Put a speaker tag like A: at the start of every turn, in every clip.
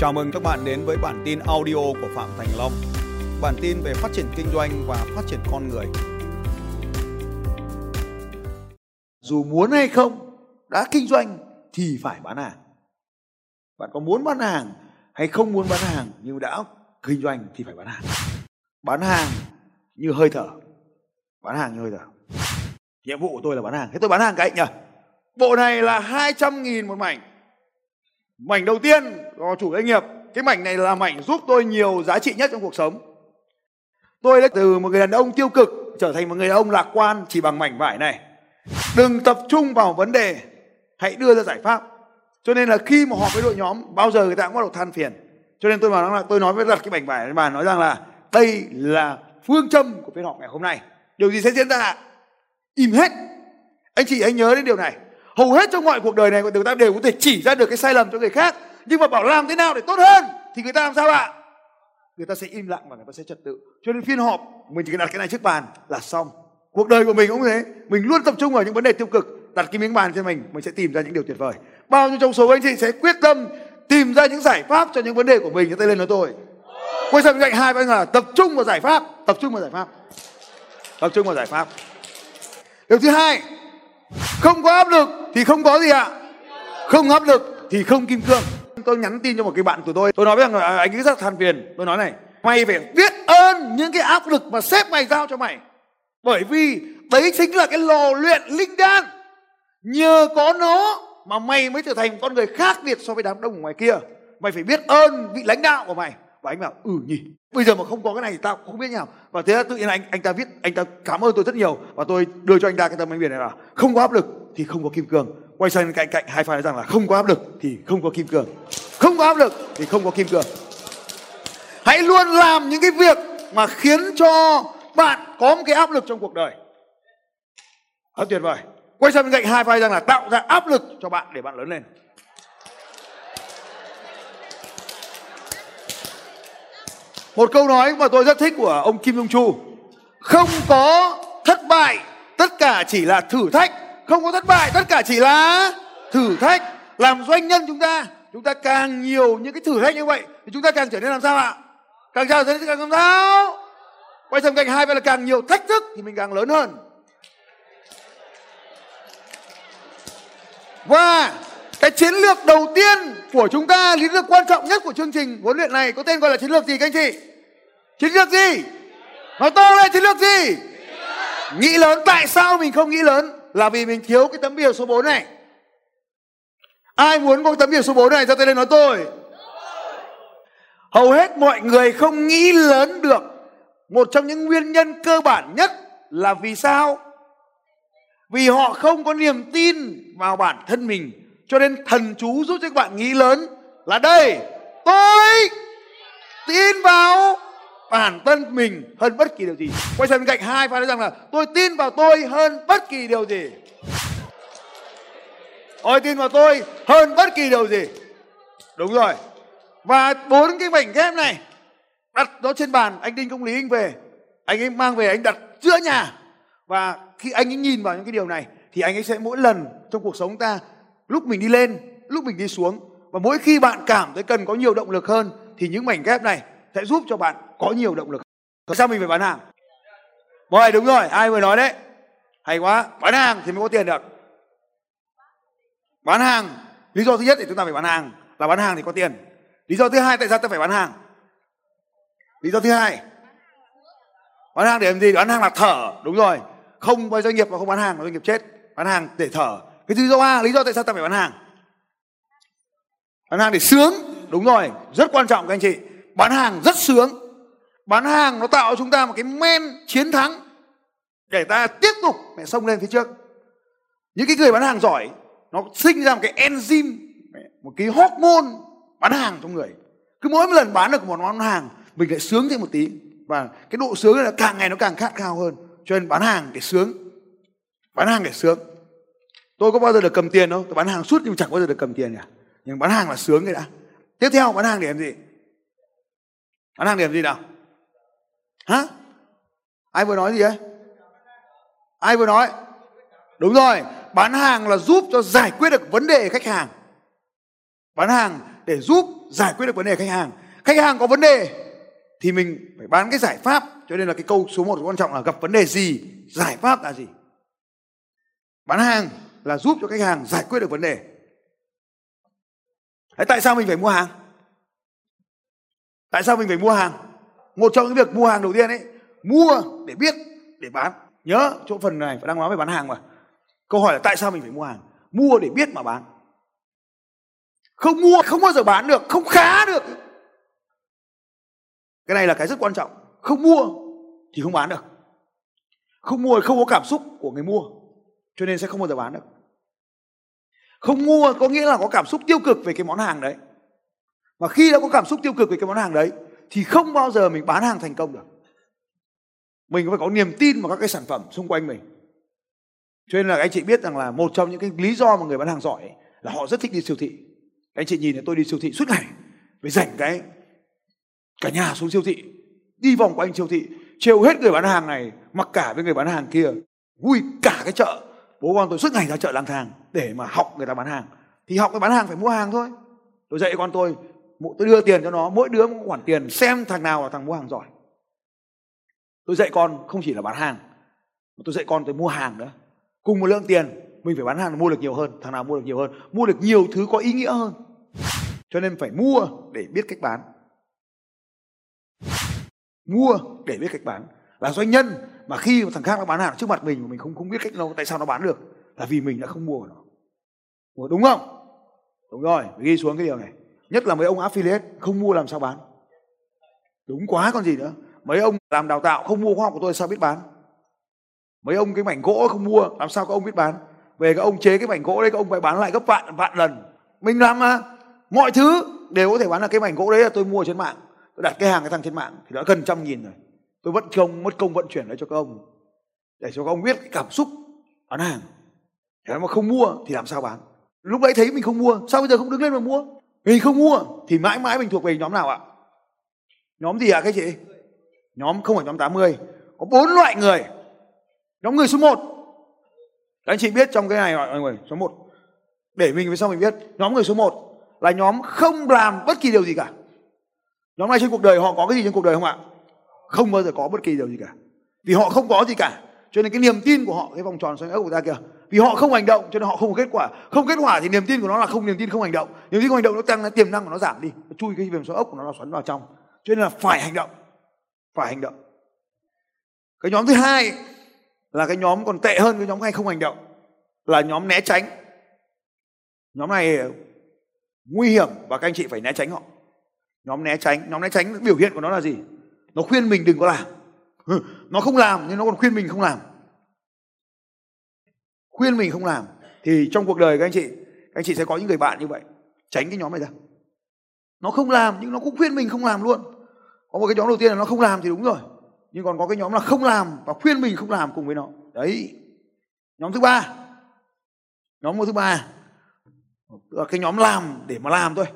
A: Chào mừng các bạn đến với bản tin audio của Phạm Thành Long. Bản tin về phát triển kinh doanh và phát triển con người.
B: Dù muốn hay không, đã kinh doanh thì phải bán hàng. Bạn có muốn bán hàng hay không muốn bán hàng nhưng đã kinh doanh thì phải bán hàng. Bán hàng như hơi thở. Bán hàng như hơi thở. Nhiệm vụ của tôi là bán hàng. Thế tôi bán hàng cái nhỉ? Bộ này là 200 nghìn một mảnh Mảnh đầu tiên của chủ doanh nghiệp. Cái mảnh này là mảnh giúp tôi nhiều giá trị nhất trong cuộc sống. Tôi đã từ một người đàn ông tiêu cực Trở thành một người đàn ông lạc quan chỉ bằng mảnh vải này. Đừng tập trung vào vấn đề. Hãy đưa ra giải pháp. Cho nên là khi mà họp với đội nhóm, Bao giờ người ta cũng bắt đầu than phiền. Cho nên tôi nói là, tôi nói với đặt cái mảnh vải lên bàn Nói rằng là, đây là phương châm của phiên họp ngày hôm nay. Điều gì sẽ diễn ra? Im hết. Anh chị anh nhớ đến điều này hầu hết trong mọi cuộc đời này, người ta đều có thể chỉ ra được cái sai lầm cho người khác. Nhưng mà bảo làm thế nào để tốt hơn, thì người ta làm sao ạ? Người ta sẽ im lặng và người ta sẽ trật tự. Cho nên phiên họp, mình chỉ cần đặt cái này trước bàn là xong. Cuộc đời của mình cũng thế. Mình luôn tập trung vào những vấn đề tiêu cực. Đặt cái miếng bàn cho mình mình sẽ tìm ra những điều tuyệt vời. Bao nhiêu trong số anh chị sẽ quyết tâm tìm ra những giải pháp cho những vấn đề của mình? Cho tay lên nói tôi. Quay sang cạnh hai anh là tập trung vào giải pháp. Tập trung vào giải pháp. Tập trung vào giải pháp. Điều thứ hai không có áp lực thì không có gì ạ. Không áp lực thì không kim cương. Tôi nhắn tin cho một cái bạn của tôi. Tôi nói với rằng là anh ấy rất than phiền. Tôi nói này, mày phải biết ơn những cái áp lực mà sếp mày giao cho mày. Bởi vì đấy chính là cái lò luyện linh đan. Nhờ có nó mà mày mới trở thành con người khác biệt so với đám đông ngoài kia. Mày phải biết ơn vị lãnh đạo của mày và anh bảo ừ nhỉ. Bây giờ mà không có cái này thì tao không biết nào và thế là tự nhiên anh anh ta viết, anh ta cảm ơn tôi rất nhiều và tôi đưa cho anh ta cái tấm bánh biển này là không có áp lực thì không có kim cương. Quay sang cạnh cạnh hai pha nói rằng là, không có áp lực thì không có kim cương. Không có áp lực thì không có kim cương. Hãy luôn làm những cái việc mà khiến cho bạn có một cái áp lực trong cuộc đời. Rất tuyệt vời. Quay sang bên cạnh hai vai rằng là, tạo ra áp lực cho bạn để bạn lớn lên. Một câu nói mà tôi rất thích của ông Kim Jong Chu không có thất bại, tất cả chỉ là thử thách. Không có thất bại, tất cả chỉ là thử thách. Làm doanh nhân chúng ta chúng ta càng nhiều những cái thử thách như vậy, thì chúng ta càng trở nên làm sao ạ? Càng sao nên càng làm sao? Quay sang cạnh hai bên là càng nhiều thách thức thì mình càng lớn hơn. Và cái chiến lược đầu tiên của chúng ta chiến lược quan trọng nhất của chương trình huấn luyện này có tên gọi là chiến lược gì, các anh chị? Chiến lược gì? Nói to lên, chiến lược gì? Nghĩ lớn. Tại sao mình không nghĩ lớn? Là vì mình thiếu cái tấm biểu số 4 này. Ai muốn có tấm biểu số 4 này? Ra tay lên nói tôi. Hầu hết mọi người không nghĩ lớn được. Một trong những nguyên nhân cơ bản nhất là vì sao? Vì họ không có niềm tin vào bản thân mình cho nên thần chú giúp cho các bạn nghĩ lớn là đây, tôi tin vào bản thân mình hơn bất kỳ điều gì. Quay sang bên cạnh hai phải nói rằng là, tôi tin vào tôi hơn bất kỳ điều gì. Tôi tin vào tôi hơn bất kỳ điều gì. Đúng rồi. Và bốn cái mảnh ghép này, đặt nó trên bàn, anh đinh công lý anh về. Anh ấy mang về, anh đặt giữa nhà. Và khi anh ấy nhìn vào những cái điều này, thì anh ấy sẽ mỗi lần trong cuộc sống ta lúc mình đi lên, lúc mình đi xuống. Và mỗi khi bạn cảm thấy cần có nhiều động lực hơn, thì những mảnh ghép này sẽ giúp cho bạn có nhiều động lực tại sao mình phải bán hàng? Rồi đúng rồi, ai vừa nói đấy? Hay quá, bán hàng thì mới có tiền được. Bán hàng, lý do thứ nhất thì chúng ta phải bán hàng, là bán hàng thì có tiền. Lý do thứ hai, tại sao ta phải bán hàng? Lý do thứ hai, bán hàng để làm gì? Bán hàng là thở, đúng rồi. Không có doanh nghiệp mà không bán hàng là doanh nghiệp chết. Bán hàng để thở cái lý do ba lý do tại sao ta phải bán hàng? Bán hàng để sướng. Đúng rồi, rất quan trọng các anh chị. Bán hàng rất sướng. Bán hàng nó tạo cho chúng ta một cái men chiến thắng. Để ta tiếp tục mẹ xông lên phía trước. Những cái người bán hàng giỏi, nó sinh ra một cái enzyme, một cái hormone bán hàng trong người. Cứ mỗi một lần bán được một món hàng, mình lại sướng thêm một tí. Và cái độ sướng là càng ngày nó càng khát khao hơn. Cho nên bán hàng để sướng. Bán hàng để sướng tôi có bao giờ được cầm tiền đâu. Tôi bán hàng suốt nhưng chẳng bao giờ được cầm tiền cả nhưng bán hàng là sướng cái đã. Tiếp theo, bán hàng để làm gì? Bán hàng để làm gì nào? Hả? Ai vừa nói gì ấy? Ai vừa nói? Đúng rồi. Bán hàng là giúp cho giải quyết được vấn đề khách hàng. Bán hàng để giúp giải quyết được vấn đề khách hàng. Khách hàng có vấn đề thì mình phải bán cái giải pháp. Cho nên là cái câu số 1 quan trọng là gặp vấn đề gì? Giải pháp là gì? Bán hàng là giúp cho khách hàng giải quyết được vấn đề. Thế tại sao mình phải mua hàng? Tại sao mình phải mua hàng? Một trong những việc mua hàng đầu tiên ấy, mua để biết, để bán. Nhớ, chỗ phần này phải đang nói về bán hàng mà. Câu hỏi là tại sao mình phải mua hàng? Mua để biết mà bán. Không mua, không bao giờ bán được, không khá được. Cái này là cái rất quan trọng. Không mua thì không bán được. Không mua thì không có cảm xúc của người mua cho nên sẽ không bao giờ bán được. Không mua có nghĩa là có cảm xúc tiêu cực về cái món hàng đấy. Mà khi đã có cảm xúc tiêu cực về cái món hàng đấy thì không bao giờ mình bán hàng thành công được. Mình phải có niềm tin vào các cái sản phẩm xung quanh mình. Cho nên là anh chị biết rằng là một trong những cái lý do mà người bán hàng giỏi ấy, là họ rất thích đi siêu thị. Anh chị nhìn thấy tôi đi siêu thị suốt ngày phải dành cái cả nhà xuống siêu thị đi vòng quanh siêu thị trêu hết người bán hàng này mặc cả với người bán hàng kia vui cả cái chợ bố con tôi suốt ngày ra chợ lang thang để mà học người ta bán hàng. Thì học cái bán hàng phải mua hàng thôi. Tôi dạy con tôi tôi đưa tiền cho nó, mỗi đứa một khoản tiền, xem thằng nào là thằng mua hàng giỏi. Tôi dạy con không chỉ là bán hàng, mà tôi dạy con tôi mua hàng nữa. Cùng một lượng tiền, mình phải bán hàng mua được nhiều hơn, thằng nào mua được nhiều hơn, mua được nhiều thứ có ý nghĩa hơn. Cho nên phải mua để biết cách bán. Mua để biết cách bán. Là doanh nhân mà khi thằng khác nó bán hàng trước mặt mình mà mình không không biết cách nó, tại sao nó bán được, là vì mình đã không mua của nó. Đúng không? Đúng rồi ghi xuống cái điều này. Nhất là mấy ông affiliate không mua làm sao bán. Đúng quá còn gì nữa. Mấy ông làm đào tạo không mua khoa học của tôi sao biết bán? Mấy ông cái mảnh gỗ không mua, làm sao các ông biết bán? Về các ông chế cái mảnh gỗ đấy, các ông phải bán lại gấp vạn vạn lần. Mình làm mà. Mọi thứ đều có thể bán là cái mảnh gỗ đấy là tôi mua trên mạng. Tôi đặt cái hàng cái thằng trên mạng thì đã gần trăm nghìn rồi tôi vẫn công mất công vận chuyển lại cho các ông, để cho các ông biết cái cảm xúc bán hàng. Thế mà không mua thì làm sao bán? Lúc đấy thấy mình không mua, sao bây giờ không đứng lên mà mua? Mình không mua thì mãi mãi mình thuộc về nhóm nào ạ? Nhóm gì ạ các chị? Nhóm không phải nhóm 80 có bốn loại người. Nhóm người số 1 các anh chị biết trong cái này mọi người, số 1 để mình về sau mình biết, nhóm người số 1 là nhóm không làm bất kỳ điều gì cả. Nhóm này trên cuộc đời họ có cái gì trên cuộc đời không ạ? Không bao giờ có bất kỳ điều gì cả. Vì họ không có gì cả. Cho nên cái niềm tin của họ, cái vòng tròn xoay ốc của ta kìa. Vì họ không hành động, cho nên họ không có kết quả. Không kết quả thì niềm tin của nó là không, niềm tin không hành động. Niềm tin không hành động nó tăng nó tiềm năng của nó giảm đi. Nó chui cái viền xoắn ốc của nó là xoắn vào trong. Cho nên là phải hành động. Phải hành động. Cái nhóm thứ hai là cái nhóm còn tệ hơn cái nhóm hay không hành động. Là nhóm né tránh. Nhóm này nguy hiểm và các anh chị phải né tránh họ. Nhóm né tránh. Nhóm né tránh biểu hiện của nó là gì? Nó khuyên mình đừng có làm. Nó không làm nhưng nó còn khuyên mình không làm. Khuyên mình không làm thì trong cuộc đời các anh chị, các anh chị sẽ có những người bạn như vậy. Tránh cái nhóm này ra. Nó không làm nhưng nó cũng khuyên mình không làm luôn. Có một cái nhóm đầu tiên là nó không làm thì đúng rồi. Nhưng còn có cái nhóm là không làm và khuyên mình không làm cùng với nó. Đấy. Nhóm thứ ba. Nhóm thứ ba là cái nhóm làm để mà làm thôi.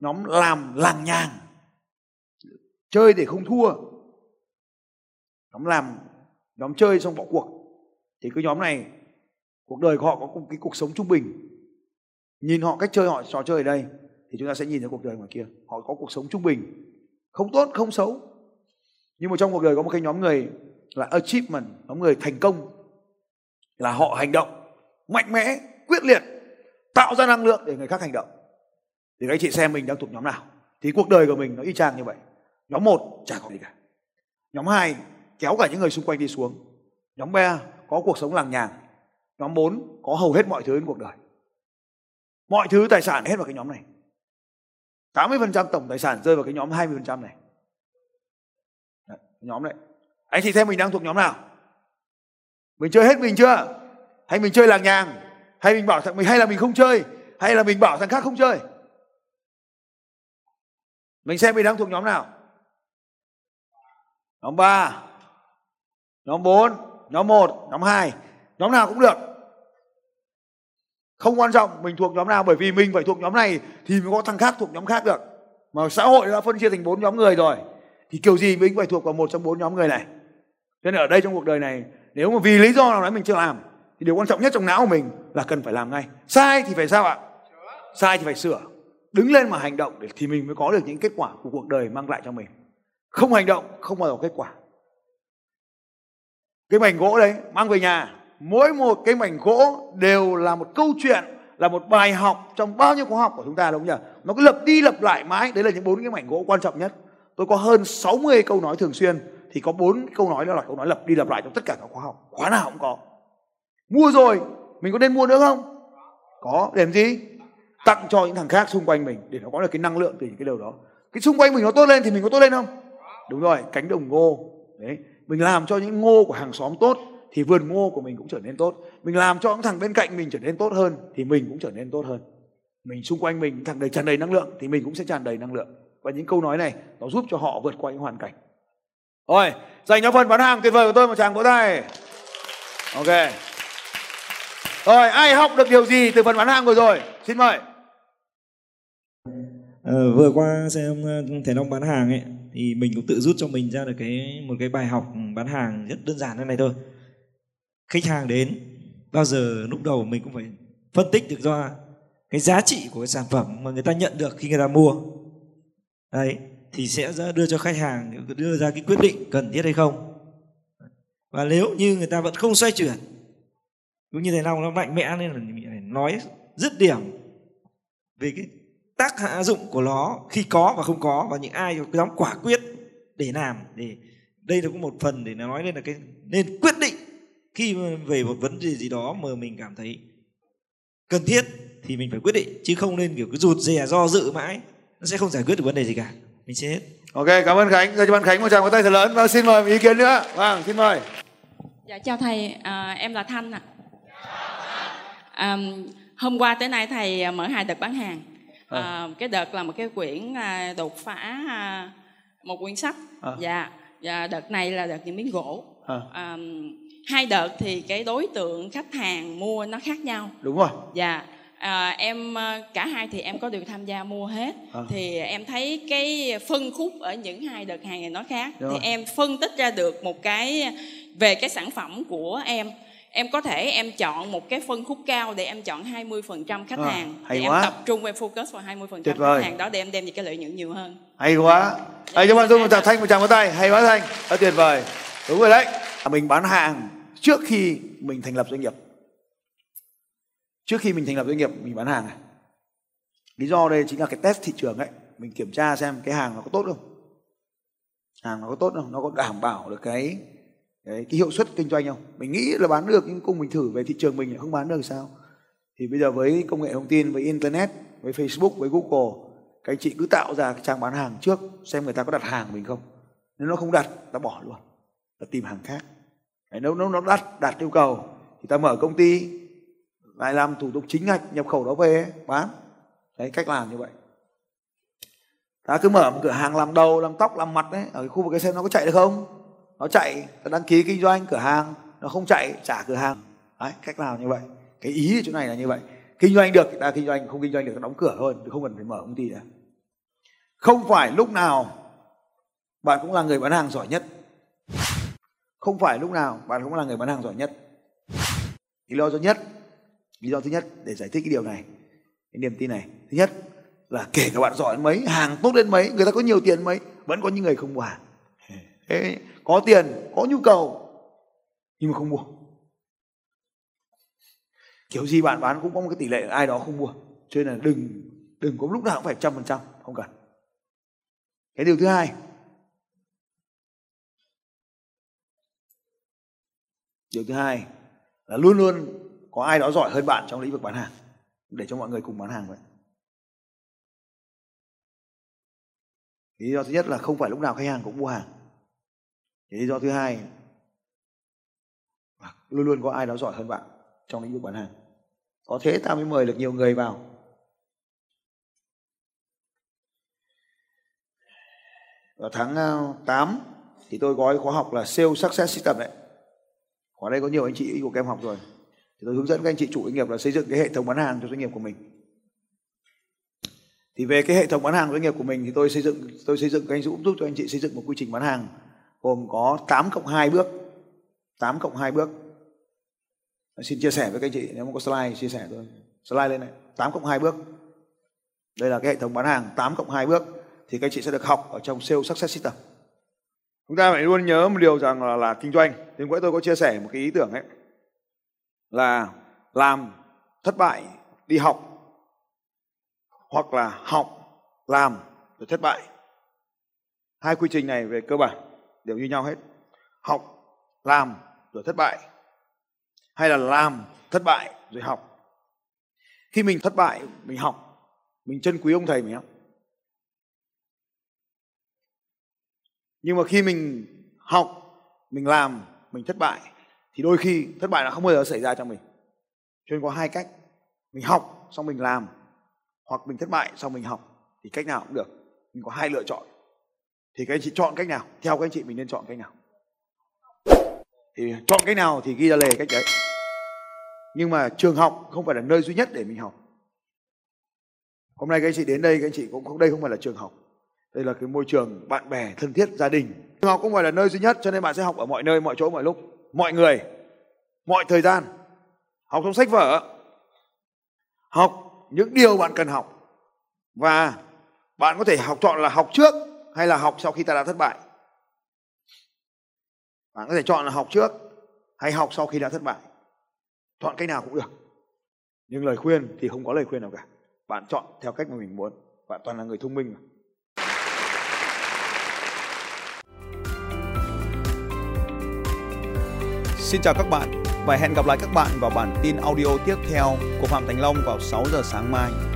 B: Nhóm làm làng nhàng chơi để không thua. Nhóm làm nhóm chơi xong bỏ cuộc. Thì cái nhóm này, cuộc đời của họ có một cái cuộc sống trung bình. Nhìn họ cách chơi họ, trò chơi ở đây, thì chúng ta sẽ nhìn thấy cuộc đời ngoài kia. Họ có cuộc sống trung bình. Không tốt, không xấu. Nhưng mà trong cuộc đời có một cái nhóm người là achievement, nhóm người thành công. Là họ hành động mạnh mẽ, quyết liệt, tạo ra năng lượng để người khác hành động. Thì các anh chị xem mình đang thuộc nhóm nào. Thì cuộc đời của mình nó y chang như vậy nhóm một chả có gì cả. Nhóm hai kéo cả những người xung quanh đi xuống. Nhóm ba có cuộc sống làng nhàng. Nhóm bốn có hầu hết mọi thứ trong cuộc đời. Mọi thứ tài sản hết vào cái nhóm này. 80% tổng tài sản rơi vào cái nhóm 20% này. Đấy, nhóm này anh chị xem mình đang thuộc nhóm nào. Mình chơi hết mình chưa? Hay mình chơi làng nhàng? Hay mình bảo thằng mình hay là mình không chơi? Hay là mình bảo thằng khác không chơi? Mình xem mình đang thuộc nhóm nào nhóm 3 nhóm 4 nhóm 1 nhóm 2 nhóm nào cũng được. Không quan trọng mình thuộc nhóm nào, bởi vì mình phải thuộc nhóm này thì mới có thằng khác thuộc nhóm khác được. Mà xã hội đã phân chia thành bốn nhóm người rồi, thì kiểu gì mình phải thuộc vào một trong bốn nhóm người này. Cho nên ở đây trong cuộc đời này, nếu mà vì lý do nào đấy mình chưa làm, thì điều quan trọng nhất trong não của mình là cần phải làm ngay. Sai thì phải sao ạ? Sai thì phải sửa. Đứng lên mà hành động để thì mình mới có được những kết quả của cuộc đời mang lại cho mình không hành động, không bao giờ có kết quả. Cái mảnh gỗ đấy, mang về nhà, mỗi một cái mảnh gỗ đều là một câu chuyện, là một bài học trong bao nhiêu khóa học của chúng ta, đúng không nhỉ? Nó cứ lập đi lập lại mãi. Đấy là những bốn cái mảnh gỗ quan trọng nhất. Tôi có hơn 60 câu nói thường xuyên, thì có bốn câu nói đó là câu nói lặp đi lặp lại trong tất cả các khóa học. Khóa nào cũng có. Mua rồi, mình có nên mua nữa không? Có, để làm gì? Tặng cho những thằng khác xung quanh mình, để nó có được cái năng lượng từ những cái điều đó. Cái xung quanh mình nó tốt lên thì mình có tốt lên không? Đúng rồi cánh đồng ngô. Đấy mình làm cho những ngô của hàng xóm tốt thì vườn ngô của mình cũng trở nên tốt. Mình làm cho những thằng bên cạnh mình trở nên tốt hơn thì mình cũng trở nên tốt hơn. Mình xung quanh mình thằng đầy tràn đầy năng lượng thì mình cũng sẽ tràn đầy năng lượng. Và những câu nói này nó giúp cho họ vượt qua những hoàn cảnh. Rồi dành cho phần bán hàng tuyệt vời của tôi một tràng vỗ tay. Ok. Rồi ai học được điều gì từ phần bán hàng vừa rồi? Xin mời.
C: À, vừa qua xem thể thầy Long bán hàng ấy thì mình cũng tự rút cho mình ra được cái, một cái bài học bán hàng rất đơn giản thế này thôi. Khách hàng đến, bao giờ, lúc đầu mình cũng phải phân tích được ra cái giá trị của cái sản phẩm mà người ta nhận được khi người ta mua. Đấy, thì sẽ đưa cho khách hàng, đưa ra cái quyết định cần thiết hay không. Và nếu như người ta vẫn không xoay chuyển, cũng như thầy Long nó mạnh mẽ, nên là mình phải nói dứt điểm về cái tác hạ dụng của nó khi có và không có và những ai có dám quả quyết để làm để đây là cũng một phần để nói lên là cái nên quyết định khi về một vấn đề gì đó mà mình cảm thấy cần thiết thì mình phải quyết định chứ không nên kiểu cứ rụt rè do dự mãi nó sẽ không giải quyết được vấn đề gì cả. Mình sẽ hết.
B: Ok cảm ơn khánh. Dành cho bạn khánh một tràng vỗ tay thật lớn. Và xin mời một ý kiến nữa. Vâng xin mời.
D: Dạ chào thầy, à, em là Thanh ạ. À, hôm qua tới nay thầy mở hai đợt bán hàng. À, cái đợt là một cái quyển à, đột phá à, một quyển sách.
B: À.
D: Dạ, và đợt này là đợt những miếng gỗ.
B: À.
D: À, hai đợt thì cái đối tượng khách hàng mua nó khác nhau.
B: đúng rồi
D: Dạ. À, em à, cả hai thì em có đều tham gia mua hết
B: À.
D: thì em thấy cái phân khúc ở những hai đợt hàng này nó khác
B: Đúng
D: thì
B: rồi.
D: em phân tích ra được một cái về cái sản phẩm của em em có thể em chọn một cái phân khúc cao để em chọn 20% khách
B: À,
D: hàng
B: hay
D: để
B: quá.
D: em tập trung em focus vào 20%
B: Tuyệt
D: khách
B: vời.
D: hàng đó để em đem về cái lợi nhuận nhiều hơn.
B: Hay quá. Hãy cho bạn dung một tràng thanh một tràng tay. Hay quá thanh. Rất tuyệt vời. Đúng rồi đấy. Mình bán hàng trước khi mình thành lập doanh nghiệp. Trước khi mình thành lập doanh nghiệp mình bán hàng này. Lý do đây chính là cái test thị trường ấy. Mình kiểm tra xem cái hàng nó có tốt không. Hàng nó có tốt không? Nó có đảm bảo được cái cái, cái hiệu suất kinh doanh không? Mình nghĩ là bán được nhưng cùng mình thử về thị trường mình lại không bán được thì sao? Thì bây giờ với công nghệ thông tin với internet với facebook với google các anh chị cứ tạo ra cái trang bán hàng trước xem người ta có đặt hàng mình không? Nếu nó không đặt ta bỏ luôn ta tìm hàng khác. Đấy, nếu nếu nó đặt đạt yêu cầu thì ta mở công ty lại làm thủ tục chính ngạch nhập khẩu đó về bán. Đấy cách làm như vậy. Ta cứ mở một cửa hàng làm đầu làm tóc làm mặt đấy ở cái khu vực cái xem nó có chạy được không? Nó chạy, nó đăng ký kinh doanh cửa hàng, nó không chạy, trả cửa hàng. Đấy, cách nào như vậy? Cái ý ở chỗ này là như vậy. Kinh doanh được ta kinh doanh, không kinh doanh được đóng cửa thôi không cần phải mở công ty nữa. Không phải lúc nào bạn cũng là người bán hàng giỏi nhất. Không phải lúc nào bạn cũng là người bán hàng giỏi nhất. Lý do thứ nhất, lý do thứ nhất để giải thích cái điều này, cái niềm tin này. Thứ nhất là kể cả bạn giỏi đến mấy, hàng tốt đến mấy, người ta có nhiều tiền mấy, vẫn có những người không mua hàng. Thế, có tiền có nhu cầu nhưng mà không mua. Kiểu gì bạn bán cũng có một cái tỷ lệ ai đó không mua. Cho nên là đừng đừng có lúc nào cũng phải trăm phần trăm không cần. Cái điều thứ hai. Điều thứ hai là luôn luôn có ai đó giỏi hơn bạn trong lĩnh vực bán hàng để cho mọi người cùng bán hàng vậy. Lý do thứ nhất là không phải lúc nào khách hàng cũng mua hàng lý do thứ hai luôn luôn có ai đó giỏi hơn bạn trong lĩnh vực bán hàng. Có thế ta mới mời được nhiều người vào. Vào tháng à, 8 thì tôi có khóa học là Sales Success System đấy. Khóa đây có nhiều anh chị của các em học rồi. Thì tôi hướng dẫn các anh chị chủ doanh nghiệp là xây dựng cái hệ thống bán hàng cho doanh nghiệp của mình. Thì về cái hệ thống bán hàng doanh nghiệp của mình thì tôi xây dựng, tôi xây dựng, các anh Dũng giúp cho anh chị xây dựng một quy trình bán hàng gồm có 8 cộng 2 bước. 8 cộng 2 bước. Xin chia sẻ với các anh chị nếu mà có slide chia sẻ tôi slide lên này. 8 cộng 2 bước. Đây là cái hệ thống bán hàng 8 cộng 2 bước thì các anh chị sẽ được học ở trong sales success system. Chúng ta phải luôn nhớ một điều rằng là, là kinh doanh. Thì bữa tôi có chia sẻ một cái ý tưởng ấy là làm thất bại đi học hoặc là học làm rồi thất bại. Hai quy trình này về cơ bản đều như nhau hết. Học, làm, rồi thất bại. Hay là làm, thất bại, rồi học. Khi mình thất bại, mình học, mình trân quý ông thầy mình không nhưng mà khi mình học, mình làm, mình thất bại, thì đôi khi thất bại là không bao giờ xảy ra cho mình. Cho nên có hai cách. Mình học, xong mình làm. Hoặc mình thất bại, xong mình học. Thì cách nào cũng được. Mình có hai lựa chọn thì các anh chị chọn cách nào? Theo các anh chị mình nên chọn cách nào? Thì chọn cách nào thì ghi ra lề cách đấy. Nhưng mà trường học không phải là nơi duy nhất để mình học. Hôm nay các anh chị đến đây, các anh chị cũng không, đây không phải là trường học. Đây là cái môi trường bạn bè, thân thiết, gia đình. Trường học không phải là nơi duy nhất cho nên bạn sẽ học ở mọi nơi, mọi chỗ, mọi lúc. Mọi người, mọi thời gian. Học trong sách vở. Học những điều bạn cần học. Và bạn có thể học chọn là học trước hay là học sau khi ta đã thất bại? Bạn có thể chọn là học trước hay học sau khi đã thất bại. Chọn cách nào cũng được. Nhưng lời khuyên thì không có lời khuyên nào cả. Bạn chọn theo cách mà mình muốn. Bạn toàn là người thông minh mà.
A: Xin chào các bạn. Và hẹn gặp lại các bạn vào bản tin audio tiếp theo của Phạm Thành Long vào 6 giờ sáng mai.